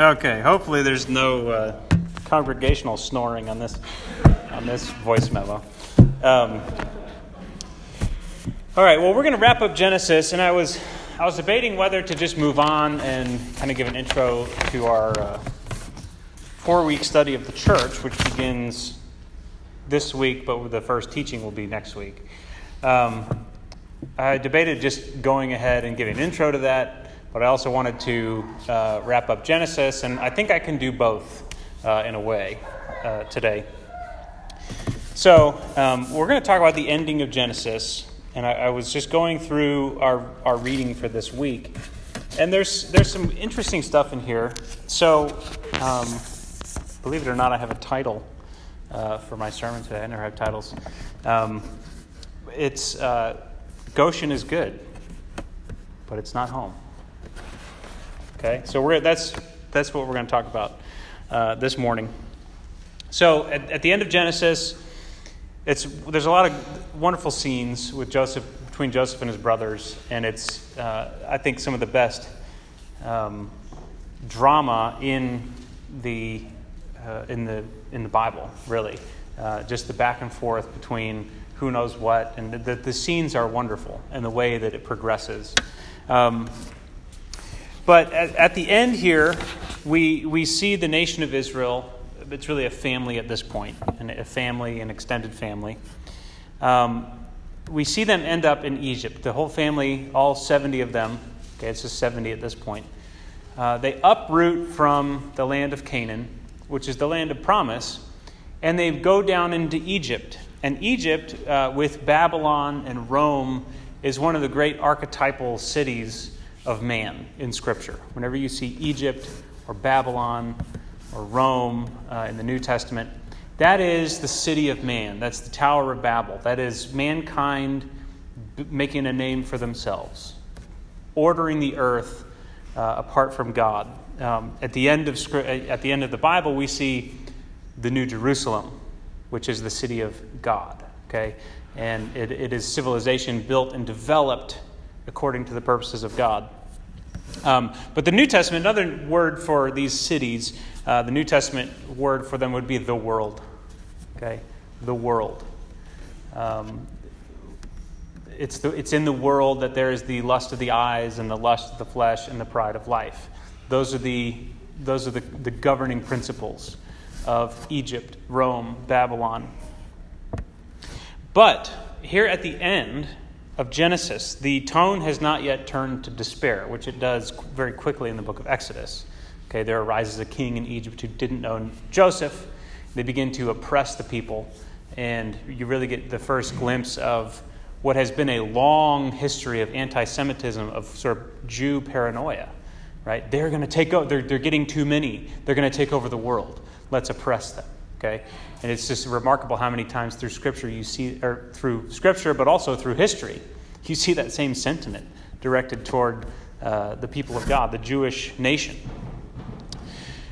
Okay, hopefully there's no uh, congregational snoring on this on this voice memo. Um, all right, well, we're going to wrap up Genesis, and I was I was debating whether to just move on and kind of give an intro to our uh, four week study of the church, which begins this week, but the first teaching will be next week. Um, I debated just going ahead and giving an intro to that but I also wanted to uh, wrap up Genesis, and I think I can do both uh, in a way uh, today. So, um, we're going to talk about the ending of Genesis, and I, I, was just going through our, our reading for this week, and there's, there's some interesting stuff in here. So, um, believe it or not, I have a title uh, for my sermon today. I never have titles. Um, it's uh, Goshen is good, but it's not home. Okay, so we're, that's, that's what we're going to talk about uh, this morning. So at, at, the end of Genesis, it's, there's a lot of wonderful scenes with Joseph, between Joseph and his brothers, and it's, uh, I think, some of the best um, drama in the, uh, in, the, in the Bible, really. Uh, just the back and forth between who knows what, and the, the, scenes are wonderful, and the way that it progresses. Um, but at, at, the end here, we, we see the nation of Israel. It's really a family at this point, a family, an extended family. Um, we see them end up in Egypt. The whole family, all 70 of them, okay, it's just 70 at this point. Uh, they uproot from the land of Canaan, which is the land of promise, and they go down into Egypt. And Egypt, uh, with Babylon and Rome, is one of the great archetypal cities of man in Scripture. Whenever you see Egypt or Babylon or Rome uh, in the New Testament, that is the city of man. That's the Tower of Babel. That is mankind making a name for themselves, ordering the earth uh, apart from God. Um, at, the end of, at the end of the Bible, we see the New Jerusalem, which is the city of God. Okay? And it, it is civilization built and developed according to the purposes of God. Um, but the New Testament, another word for these cities, uh, the New Testament word for them would be the world. Okay? The world. Um, it's, the, it's in the world that there is the lust of the eyes and the lust of the flesh and the pride of life. Those are the, those are the, the governing principles of Egypt, Rome, Babylon. But here at the end, of Genesis, the tone has not yet turned to despair, which it does very quickly in the book of Exodus. Okay, there arises a king in Egypt who didn't know Joseph. They begin to oppress the people, and you really get the first glimpse of what has been a long history of anti Semitism, of sort of Jew paranoia. Right? They're going to take over, they're, they're getting too many. They're going to take over the world. Let's oppress them. Okay? And it's just remarkable how many times through Scripture you see, or through Scripture, but also through history, you see that same sentiment directed toward uh, the people of God, the Jewish nation.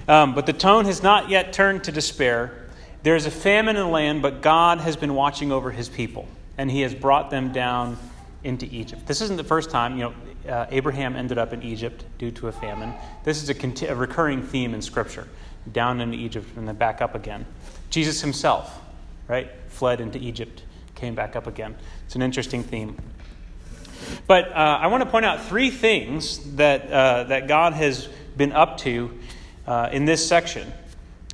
Um, but the tone has not yet turned to despair. There is a famine in the land, but God has been watching over his people, and he has brought them down into Egypt. This isn't the first time, you know, uh, Abraham ended up in Egypt due to a famine. This is a, conti- a recurring theme in Scripture down into Egypt and then back up again. Jesus himself, right, fled into Egypt, came back up again. It's an interesting theme. But uh, I want to point out three things that, uh, that God has been up to uh, in this section,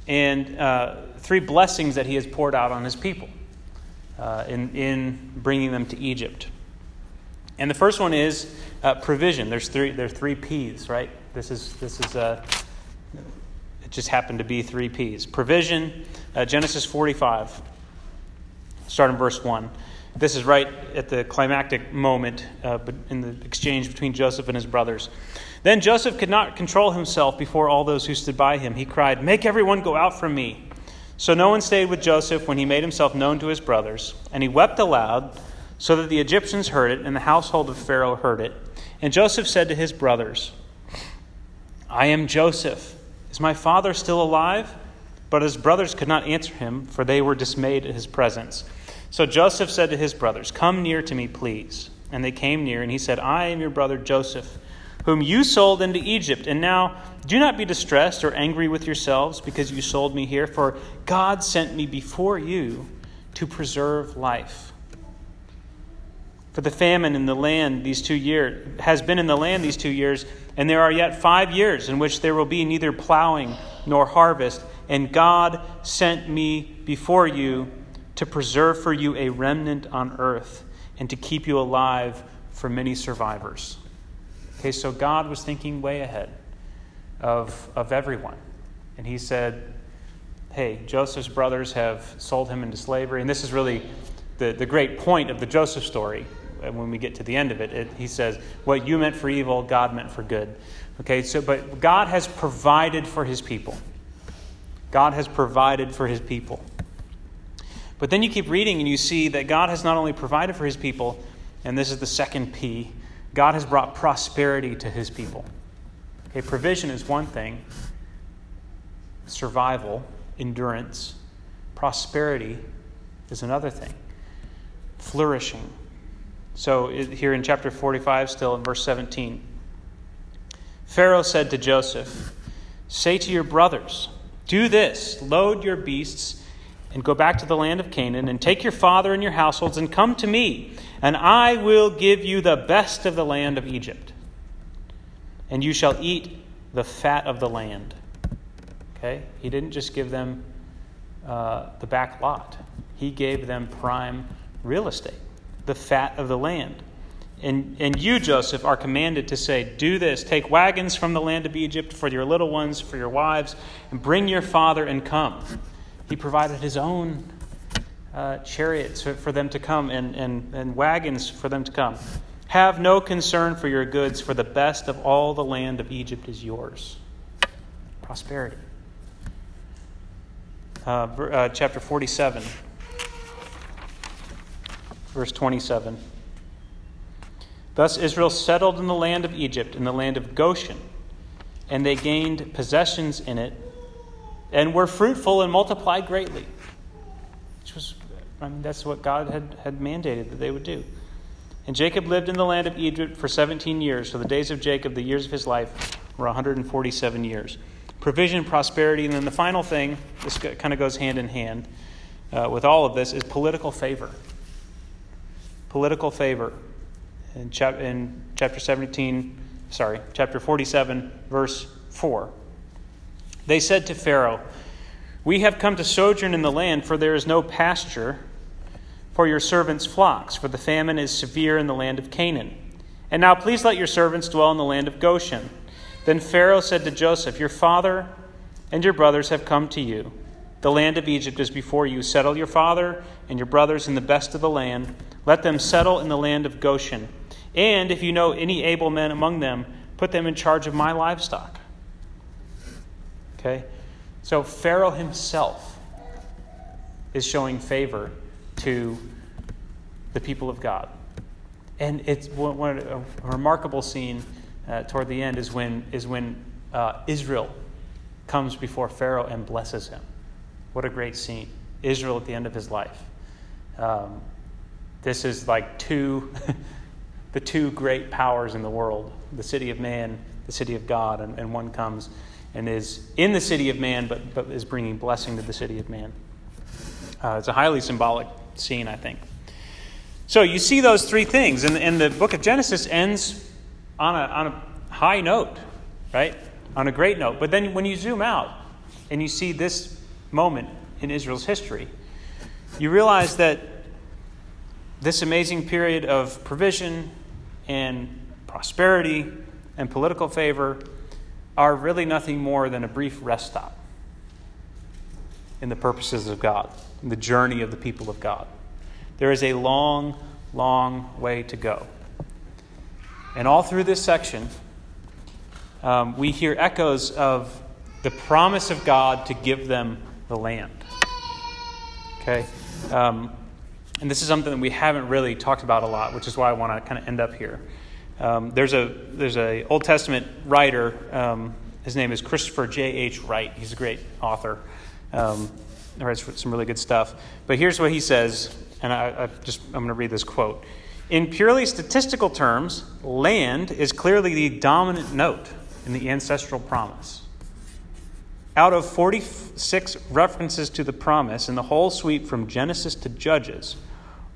and uh, three blessings that He has poured out on His people uh, in, in bringing them to Egypt. And the first one is uh, provision. There's three, there are three P's, right? This is, this is just happened to be three P's. Provision, uh, Genesis 45, start in verse 1. This is right at the climactic moment uh, in the exchange between Joseph and his brothers. Then Joseph could not control himself before all those who stood by him. He cried, Make everyone go out from me. So no one stayed with Joseph when he made himself known to his brothers. And he wept aloud, so that the Egyptians heard it, and the household of Pharaoh heard it. And Joseph said to his brothers, I am Joseph. Is my father still alive? But his brothers could not answer him, for they were dismayed at his presence. So Joseph said to his brothers, Come near to me, please. And they came near, and he said, I am your brother Joseph, whom you sold into Egypt. And now do not be distressed or angry with yourselves because you sold me here, for God sent me before you to preserve life. For the famine in the land these two years has been in the land these two years, and there are yet five years in which there will be neither plowing nor harvest. And God sent me before you to preserve for you a remnant on earth and to keep you alive for many survivors. Okay, so God was thinking way ahead of, of everyone. And he said, Hey, Joseph's brothers have sold him into slavery. And this is really the, the great point of the Joseph story Uh, when we get to the end of it, it, he says, What you meant for evil, God meant for good. Okay, so, but God has provided for his people. God has provided for his people. But then you keep reading and you see that God has not only provided for his people, and this is the second P, God has brought prosperity to his people. Okay, provision is one thing, survival, endurance, prosperity is another thing, flourishing so, here in chapter 45, still in verse 17, Pharaoh said to Joseph, Say to your brothers, Do this, load your beasts, and go back to the land of Canaan, and take your father and your households, and come to me, and I will give you the best of the land of Egypt. And you shall eat the fat of the land. Okay? He didn't just give them uh, the back lot, he gave them prime real estate the fat of the land. And, and you, Joseph, are commanded to say, Do this take wagons from the land of Egypt for your little ones, for your wives, and bring your father and come. He provided his own uh, chariots for them to come and, and, and wagons for them to come. Have no concern for your goods, for the best of all the land of Egypt is yours. Prosperity. Uh, uh, chapter 47 verse 27. Thus Israel settled in the land of Egypt, in the land of Goshen, and they gained possessions in it, and were fruitful and multiplied greatly. Which was, I mean, that's what God had, had mandated that they would do. And Jacob lived in the land of Egypt for 17 years. So the days of Jacob, the years of his life, were 147 years. Provision, prosperity, and then the final thing, this kind of goes hand in hand uh, with all of this, is political favor political favor. In, chap- in chapter 17, sorry, chapter 47, verse 4. They said to Pharaoh, We have come to sojourn in the land, for there is no pasture for your servants' flocks, for the famine is severe in the land of Canaan. And now please let your servants dwell in the land of Goshen. Then Pharaoh said to Joseph, Your father and your brothers have come to you. The land of Egypt is before you. Settle your father and your brothers in the best of the land let them settle in the land of Goshen. And if you know any able men among them, put them in charge of my livestock. Okay? So Pharaoh himself is showing favor to the people of God. And it's one, a remarkable scene uh, toward the end is when, is when uh, Israel comes before Pharaoh and blesses him. What a great scene. Israel at the end of his life. Um, this is like two, the two great powers in the world the city of man, the city of God, and, and one comes and is in the city of man, but, but is bringing blessing to the city of man. Uh, it's a highly symbolic scene, I think. So you see those three things, and, and the book of Genesis ends on a, on a high note, right? On a great note. But then when you zoom out and you see this moment in Israel's history, you realize that this amazing period of provision and prosperity and political favor are really nothing more than a brief rest stop in the purposes of God, in the journey of the people of God. There is a long, long way to go. And all through this section, um, we hear echoes of the promise of God to give them the land. Okay? Um, and this is something that we haven't really talked about a lot, which is why I want to kind of end up here. Um, there's a there's a Old Testament writer. Um, his name is Christopher J. H. Wright. He's a great author. Um, he writes some really good stuff. But here's what he says, and I, I just I'm going to read this quote. In purely statistical terms, land is clearly the dominant note in the ancestral promise. Out of 46 references to the promise in the whole suite from Genesis to Judges,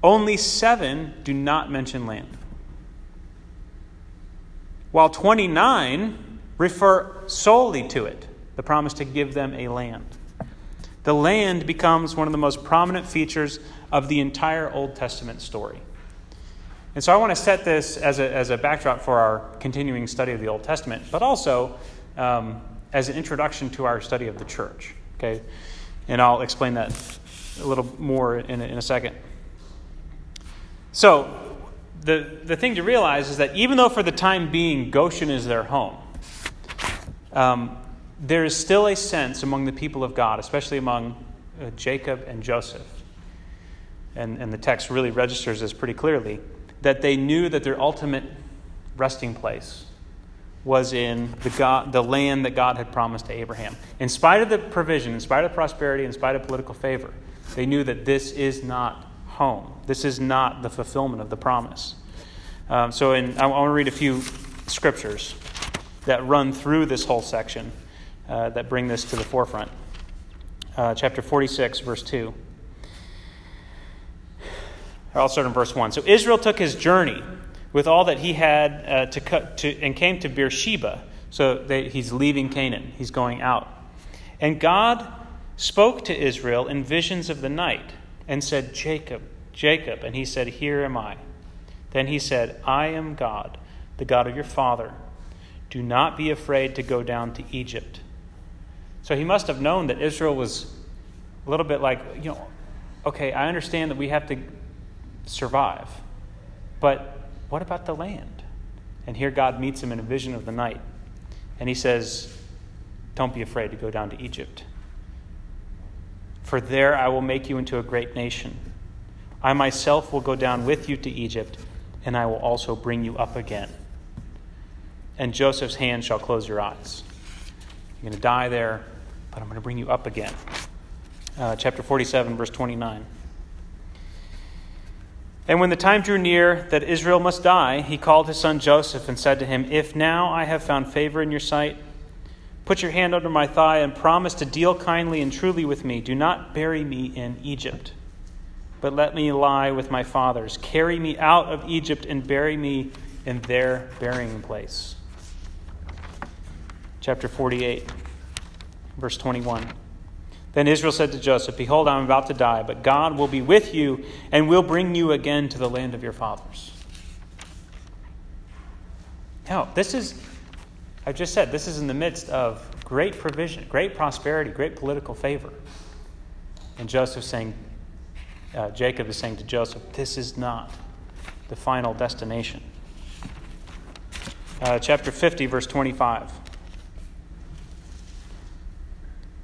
only seven do not mention land, while 29 refer solely to it, the promise to give them a land. The land becomes one of the most prominent features of the entire Old Testament story. And so I want to set this as a, as a backdrop for our continuing study of the Old Testament, but also um, as an introduction to our study of the church. Okay? And I'll explain that a little more in a, in a second. So, the, the thing to realize is that even though for the time being Goshen is their home, um, there is still a sense among the people of God, especially among uh, Jacob and Joseph, and, and the text really registers this pretty clearly, that they knew that their ultimate resting place was in the, God, the land that God had promised to Abraham. In spite of the provision, in spite of prosperity, in spite of political favor, they knew that this is not home. This is not the fulfillment of the promise. Um, so, in, I want to read a few scriptures that run through this whole section uh, that bring this to the forefront. Uh, chapter 46, verse 2. I'll start in verse 1. So Israel took his journey with all that he had uh, to, cut to, and came to Beersheba. So they, he's leaving Canaan, he's going out. And God spoke to Israel in visions of the night and said, Jacob, Jacob. And he said, Here am I. Then he said, I am God, the God of your father. Do not be afraid to go down to Egypt. So he must have known that Israel was a little bit like, you know, okay, I understand that we have to survive, but what about the land? And here God meets him in a vision of the night. And he says, Don't be afraid to go down to Egypt. For there I will make you into a great nation. I myself will go down with you to Egypt, and I will also bring you up again. And Joseph's hand shall close your eyes. You're going to die there, but I'm going to bring you up again. Uh, chapter 47, verse 29. And when the time drew near that Israel must die, he called his son Joseph and said to him, If now I have found favor in your sight, put your hand under my thigh and promise to deal kindly and truly with me. Do not bury me in Egypt, but let me lie with my fathers. Carry me out of Egypt and bury me in their burying place. Chapter 48, verse 21. Then Israel said to Joseph, Behold, I am about to die, but God will be with you and will bring you again to the land of your fathers. Now, this is, I just said, this is in the midst of great provision, great prosperity, great political favor. And Joseph saying, uh, Jacob is saying to Joseph, This is not the final destination. Uh, chapter 50, verse 25.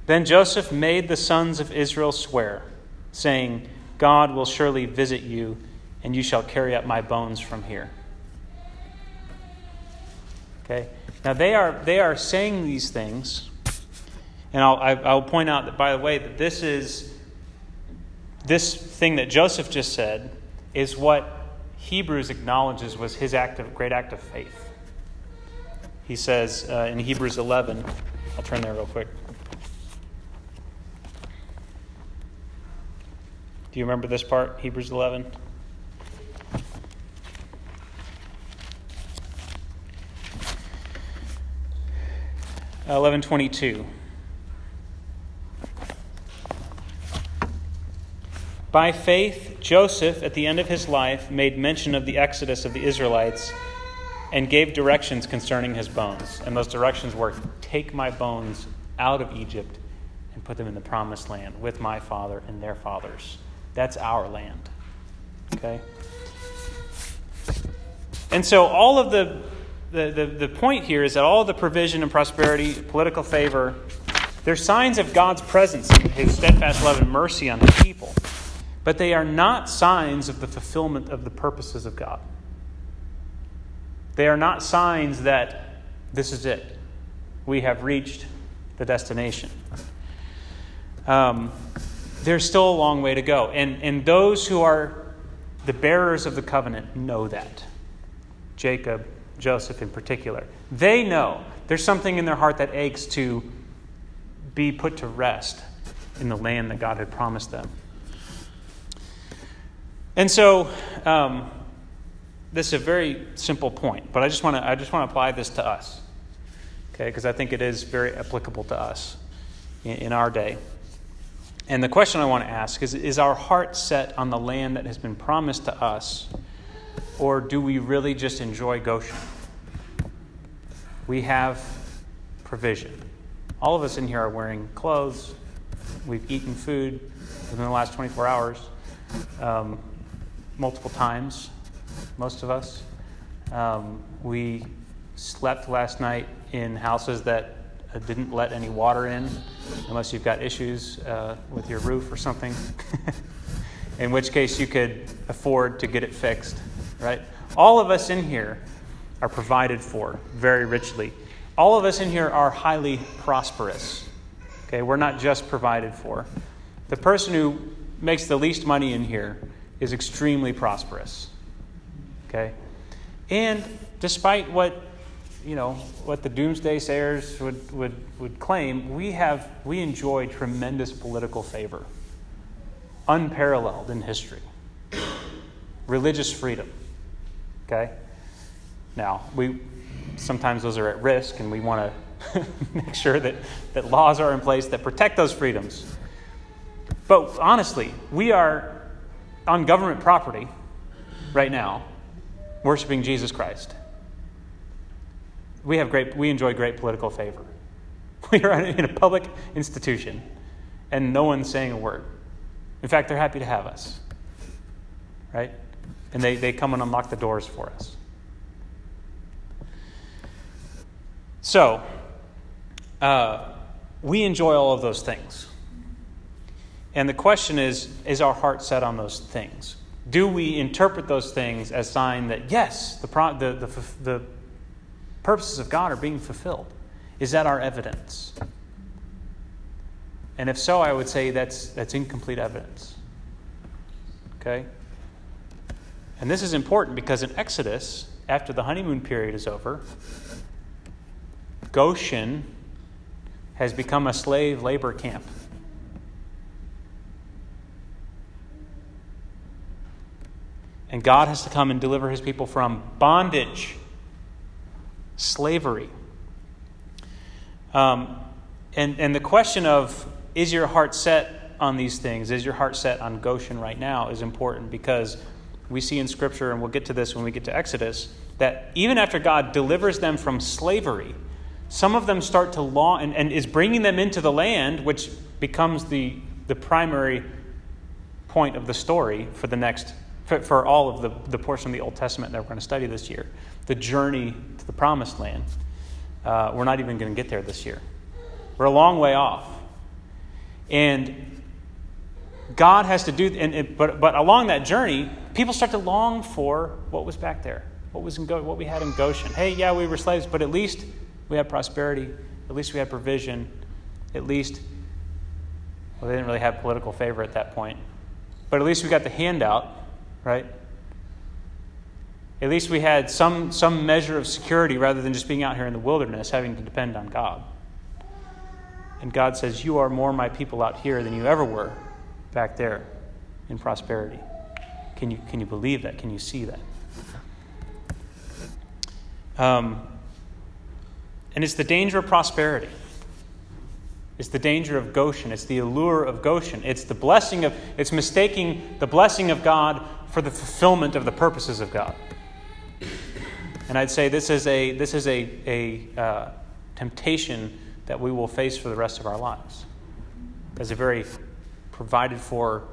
Then Joseph made the sons of Israel swear, saying, God will surely visit you, and you shall carry up my bones from here. Okay? Now they are, they are saying these things, and I'll, I'll point out that, by the way, that this is this thing that Joseph just said is what Hebrews acknowledges was his act of, great act of faith. He says uh, in Hebrews 11, I'll turn there real quick. Do you remember this part, Hebrews 11? Eleven twenty-two. By faith, Joseph, at the end of his life, made mention of the exodus of the Israelites and gave directions concerning his bones. And those directions were take my bones out of Egypt and put them in the promised land with my father and their fathers. That's our land. Okay? And so all of the, the, the, the point here is that all the provision and prosperity, political favor, they're signs of God's presence his steadfast love and mercy on his people. But they are not signs of the fulfillment of the purposes of God. They are not signs that this is it. We have reached the destination. Um, there's still a long way to go. And, and those who are the bearers of the covenant know that. Jacob, Joseph in particular. They know there's something in their heart that aches to be put to rest in the land that God had promised them. And so, um, this is a very simple point, but I just want to I just want to apply this to us, okay? Because I think it is very applicable to us in, in our day. And the question I want to ask is: Is our heart set on the land that has been promised to us, or do we really just enjoy Goshen? We have provision. All of us in here are wearing clothes. We've eaten food within the last 24 hours um, multiple times, most of us. Um, we slept last night in houses that didn't let any water in, unless you've got issues uh, with your roof or something, in which case you could afford to get it fixed, right? All of us in here are provided for very richly. All of us in here are highly prosperous. Okay, we're not just provided for. The person who makes the least money in here is extremely prosperous. Okay? And despite what you know what the doomsday sayers would, would, would claim, we have we enjoy tremendous political favor, unparalleled in history. Religious freedom. Okay? Now, we sometimes those are at risk, and we want to make sure that, that laws are in place that protect those freedoms. But honestly, we are on government property right now, worshiping Jesus Christ. We have great we enjoy great political favor. We are in a public institution, and no one's saying a word. In fact, they're happy to have us. Right? And they, they come and unlock the doors for us. So, uh, we enjoy all of those things. And the question is is our heart set on those things? Do we interpret those things as sign that, yes, the, the, the, the purposes of God are being fulfilled? Is that our evidence? And if so, I would say that's, that's incomplete evidence. Okay? And this is important because in Exodus, after the honeymoon period is over, Goshen has become a slave labor camp. And God has to come and deliver his people from bondage, slavery. Um, and, and the question of is your heart set on these things? Is your heart set on Goshen right now? is important because we see in Scripture, and we'll get to this when we get to Exodus, that even after God delivers them from slavery, some of them start to long and, and is bringing them into the land, which becomes the, the primary point of the story for the next for, for all of the, the portion of the Old Testament that we're going to study this year. The journey to the promised land. Uh, we're not even going to get there this year. We're a long way off. And God has to do, and it, but, but along that journey, people start to long for what was back there, what, was in Go, what we had in Goshen. Hey, yeah, we were slaves, but at least we had prosperity. At least we had provision. At least, well, they didn't really have political favor at that point. But at least we got the handout, right? At least we had some, some measure of security rather than just being out here in the wilderness having to depend on God. And God says, You are more my people out here than you ever were back there in prosperity. Can you, can you believe that? Can you see that? Um, and it's the danger of prosperity. It's the danger of Goshen. It's the allure of Goshen. It's the blessing of, it's mistaking the blessing of God for the fulfillment of the purposes of God. And I'd say this is a, this is a, a uh, temptation that we will face for the rest of our lives. As a very provided for,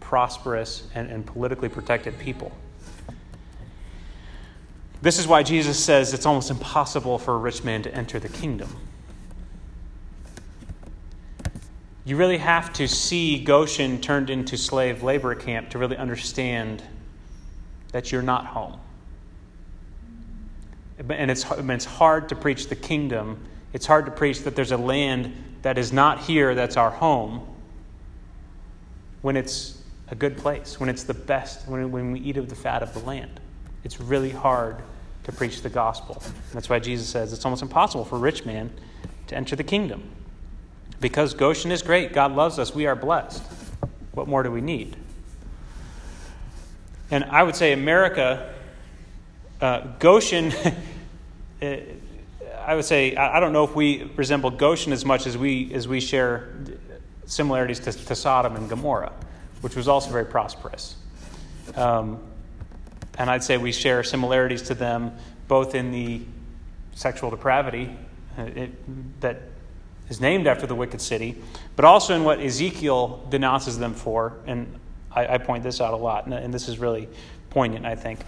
prosperous, and, and politically protected people. This is why Jesus says it's almost impossible for a rich man to enter the kingdom. You really have to see Goshen turned into slave labor camp to really understand that you're not home. And it's, it's hard to preach the kingdom. It's hard to preach that there's a land that is not here that's our home when it's a good place, when it's the best, when, when we eat of the fat of the land. It's really hard to preach the gospel. And that's why Jesus says it's almost impossible for a rich man to enter the kingdom. Because Goshen is great, God loves us, we are blessed. What more do we need? And I would say America, uh, Goshen, uh, I would say, I don't know if we resemble Goshen as much as we, as we share similarities to, to Sodom and Gomorrah, which was also very prosperous. Um, and I'd say we share similarities to them both in the sexual depravity uh, it, that is named after the wicked city, but also in what Ezekiel denounces them for. And I, I point this out a lot, and, and this is really poignant, I think.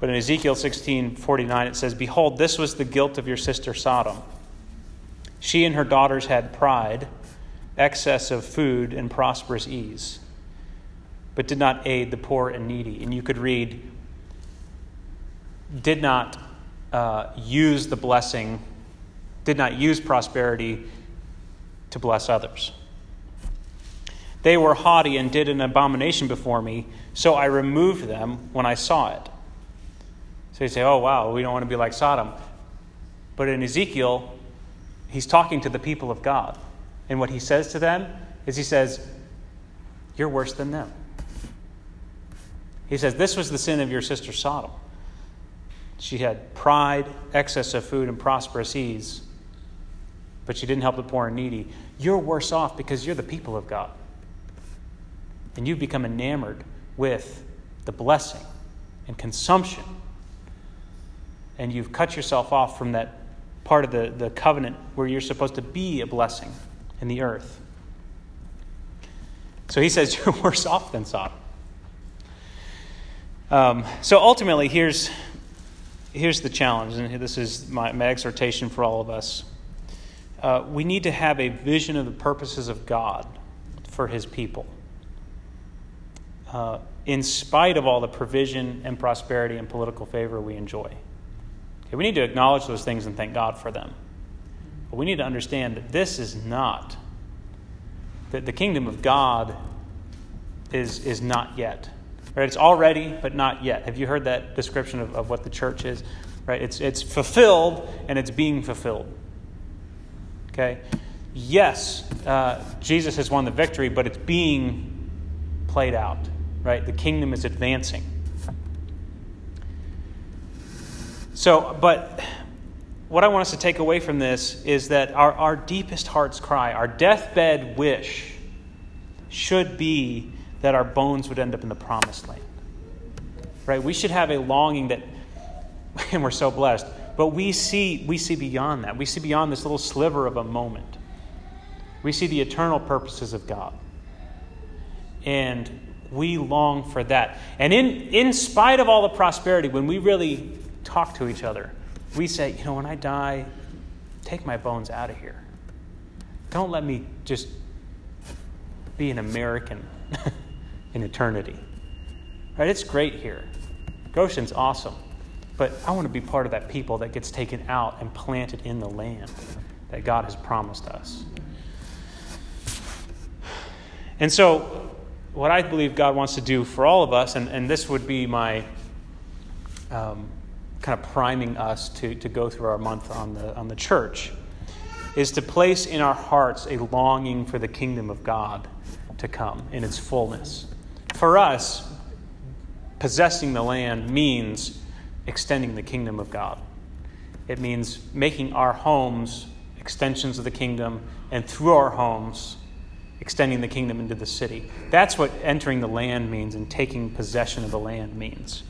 But in Ezekiel 16 49, it says, Behold, this was the guilt of your sister Sodom. She and her daughters had pride, excess of food, and prosperous ease, but did not aid the poor and needy. And you could read, did not uh, use the blessing, did not use prosperity to bless others. They were haughty and did an abomination before me, so I removed them when I saw it. So you say, oh, wow, we don't want to be like Sodom. But in Ezekiel, he's talking to the people of God. And what he says to them is he says, You're worse than them. He says, This was the sin of your sister Sodom. She had pride, excess of food, and prosperous ease, but she didn't help the poor and needy. You're worse off because you're the people of God. And you've become enamored with the blessing and consumption. And you've cut yourself off from that part of the, the covenant where you're supposed to be a blessing in the earth. So he says, You're worse off than Sodom. Um, so ultimately, here's here's the challenge, and this is my, my exhortation for all of us. Uh, we need to have a vision of the purposes of God for his people. Uh, in spite of all the provision and prosperity and political favor we enjoy. Okay, we need to acknowledge those things and thank God for them. But we need to understand that this is not, that the kingdom of God is, is not yet. Right? It's already, but not yet. Have you heard that description of, of what the church is? Right? It's, it's fulfilled and it's being fulfilled. Okay? Yes, uh, Jesus has won the victory, but it's being played out. Right? The kingdom is advancing. So, but what I want us to take away from this is that our, our deepest heart's cry, our deathbed wish, should be that our bones would end up in the promised land. Right? We should have a longing that, and we're so blessed, but we see, we see beyond that. We see beyond this little sliver of a moment. We see the eternal purposes of God. And we long for that. And in, in spite of all the prosperity, when we really talk to each other, we say, you know, when I die, take my bones out of here. Don't let me just be an American in eternity. Right? It's great here. Goshen's awesome. But I want to be part of that people that gets taken out and planted in the land that God has promised us. And so, what I believe God wants to do for all of us, and, and this would be my um, kind of priming us to, to go through our month on the, on the church, is to place in our hearts a longing for the kingdom of God to come in its fullness. For us, possessing the land means extending the kingdom of God. It means making our homes extensions of the kingdom, and through our homes, extending the kingdom into the city. That's what entering the land means and taking possession of the land means.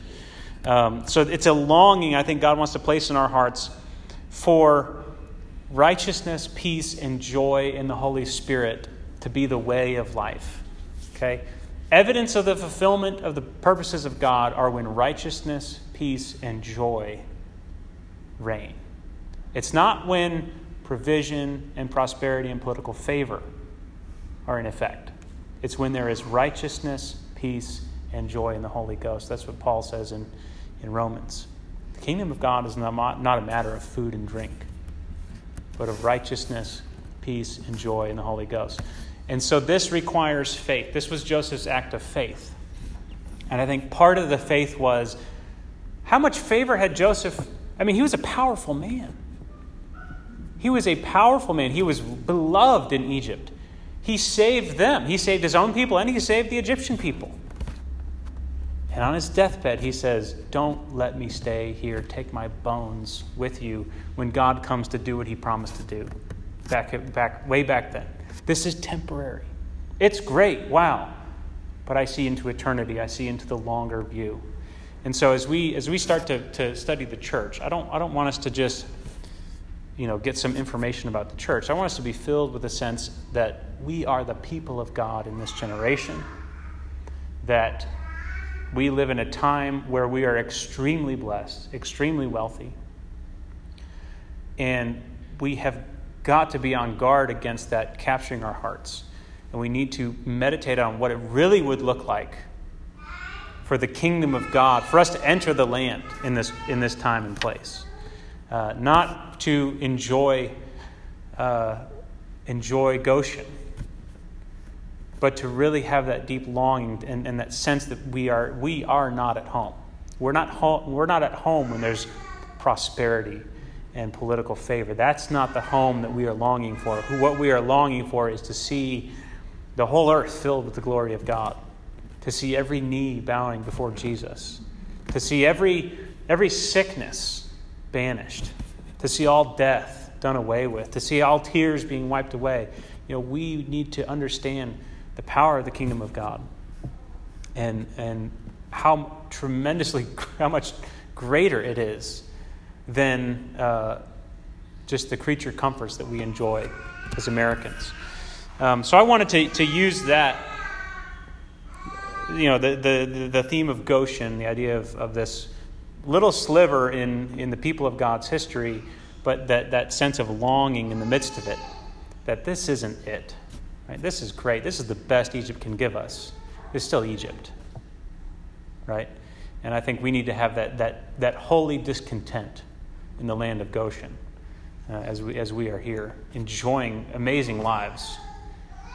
Um, so it's a longing I think God wants to place in our hearts for righteousness, peace, and joy in the Holy Spirit to be the way of life. Okay? Evidence of the fulfillment of the purposes of God are when righteousness, peace, and joy reign. It's not when provision and prosperity and political favor are in effect. It's when there is righteousness, peace, and joy in the Holy Ghost. That's what Paul says in, in Romans. The kingdom of God is not, a matter of food and drink, but of righteousness, peace, and joy in the Holy Ghost. And so this requires faith. This was Joseph's act of faith. And I think part of the faith was how much favor had Joseph? I mean, he was a powerful man. He was a powerful man. He was beloved in Egypt. He saved them. He saved his own people and he saved the Egyptian people. And on his deathbed, he says, Don't let me stay here. Take my bones with you when God comes to do what he promised to do back, back, way back then. This is temporary. It's great, wow. But I see into eternity, I see into the longer view. And so as we, as we start to, to study the church, I don't, I don't want us to just you know, get some information about the church. I want us to be filled with a sense that we are the people of God in this generation, that we live in a time where we are extremely blessed, extremely wealthy, and we have got to be on guard against that capturing our hearts. And we need to meditate on what it really would look like for the kingdom of God, for us to enter the land in this, in this time and place. Uh, not to enjoy, uh, enjoy Goshen, but to really have that deep longing and, and, that sense that we are, we are not at home. We're not, home, we're not at home when there's prosperity and political favor. That's not the home that we are longing for. What we are longing for is to see the whole earth filled with the glory of God, to see every knee bowing before Jesus, to see every, every sickness banished, to see all death done away with, to see all tears being wiped away. You know, we need to understand the power of the kingdom of God and, and how tremendously, how much greater it is than uh, just the creature comforts that we enjoy as Americans. Um, so I wanted to, to use that, you know, the, the, the theme of Goshen, the idea of, of this little sliver in, in the people of God's history, but that, that sense of longing in the midst of it, that this isn't it. Right? This is great. This is the best Egypt can give us. It's still Egypt. Right? And I think we need to have that, that, that holy discontent in the land of Goshen uh, as, we, as we are here, enjoying amazing lives.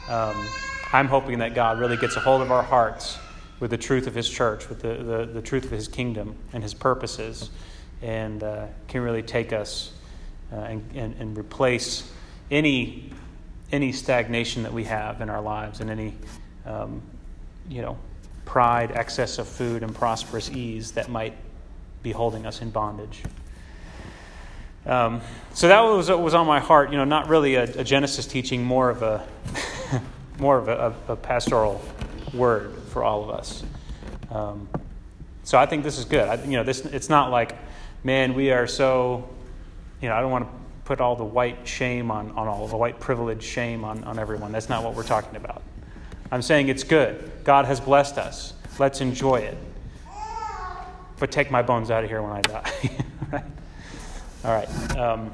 Um, I'm hoping that God really gets a hold of our hearts with the truth of his church, with the, the, the truth of his kingdom and his purposes, and uh, can really take us uh, and, and, and, replace any, any stagnation that we have in our lives and any, um, you know, pride, excess of food, and prosperous ease that might be holding us in bondage. Um, so that was was on my heart. You know, not really a, a Genesis teaching, more of a more of a, a pastoral word for all of us. Um, so I think this is good. I, you know, this it's not like, man, we are so, you know, I don't want to put all the white shame on, on all the white privilege shame on, on everyone. That's not what we're talking about. I'm saying it's good. God has blessed us. Let's enjoy it. But take my bones out of here when I die. All right. Um,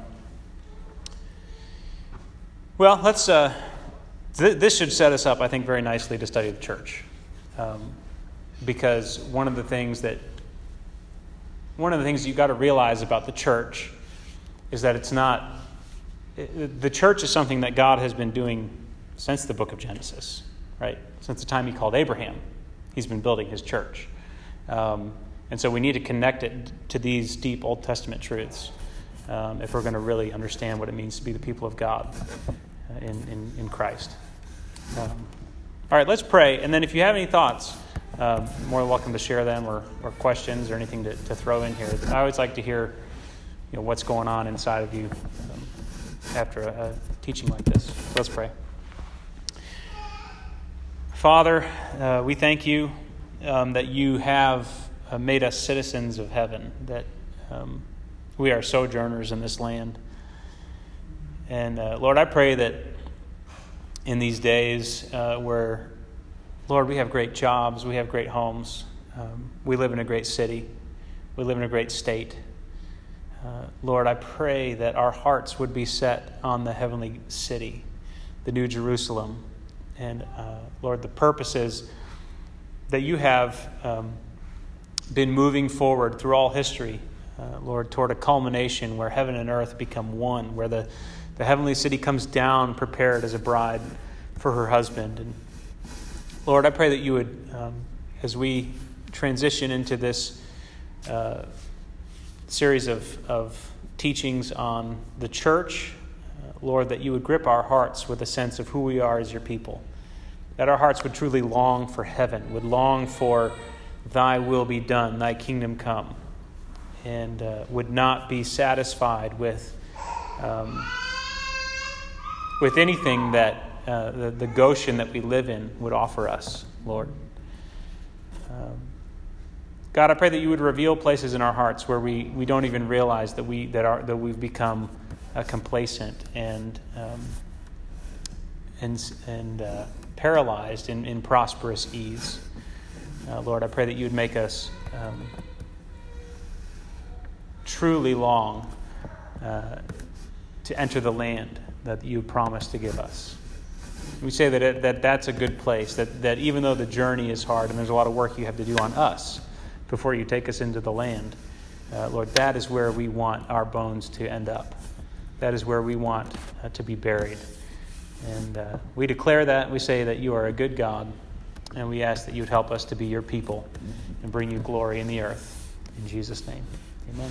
well, let's. Uh, th- this should set us up, I think, very nicely to study the church. Um, because one of the things that one of the things you've got to realize about the church is that it's not the church is something that God has been doing since the book of Genesis, right? Since the time He called Abraham, He's been building His church, um, and so we need to connect it to these deep Old Testament truths um, if we're going to really understand what it means to be the people of God uh, in, in, in Christ. Um, all right, let's pray. And then if you have any thoughts, um, more than welcome to share them or, or questions or anything to, to throw in here. I always like to hear you know, what's going on inside of you um, after a, a, teaching like this. Let's pray. Father, uh, we thank you um, that you have uh, made us citizens of heaven, that um, we are sojourners in this land. And uh, Lord, I pray that in these days uh, where, Lord, we have great jobs, we have great homes, um, we live in a great city, we live in a great state. Uh, Lord, I pray that our hearts would be set on the heavenly city, the New Jerusalem. And uh, Lord, the purposes that you have um, been moving forward through all history, uh, Lord, toward a culmination where heaven and earth become one, where the the heavenly city comes down prepared as a bride for her husband. And Lord, I pray that you would, um, as we transition into this uh, series of, of teachings on the church, uh, Lord, that you would grip our hearts with a sense of who we are as your people. That our hearts would truly long for heaven, would long for thy will be done, thy kingdom come, and uh, would not be satisfied with, um, with anything that uh, the, the Goshen that we live in would offer us, Lord. Um, God, I pray that you would reveal places in our hearts where we, we don't even realize that, we, that, our, that we've become uh, complacent and, um, and, and uh, paralyzed in, in prosperous ease. Uh, Lord, I pray that you would make us um, truly long uh, to enter the land that you promised to give us. We say that, it, that that's a good place, that, that even though the journey is hard and there's a lot of work you have to do on us before you take us into the land, uh, Lord, that is where we want our bones to end up. That is where we want uh, to be buried. And uh, we declare that. We say that you are a good God. And we ask that you would help us to be your people and bring you glory in the earth. In Jesus' name, amen.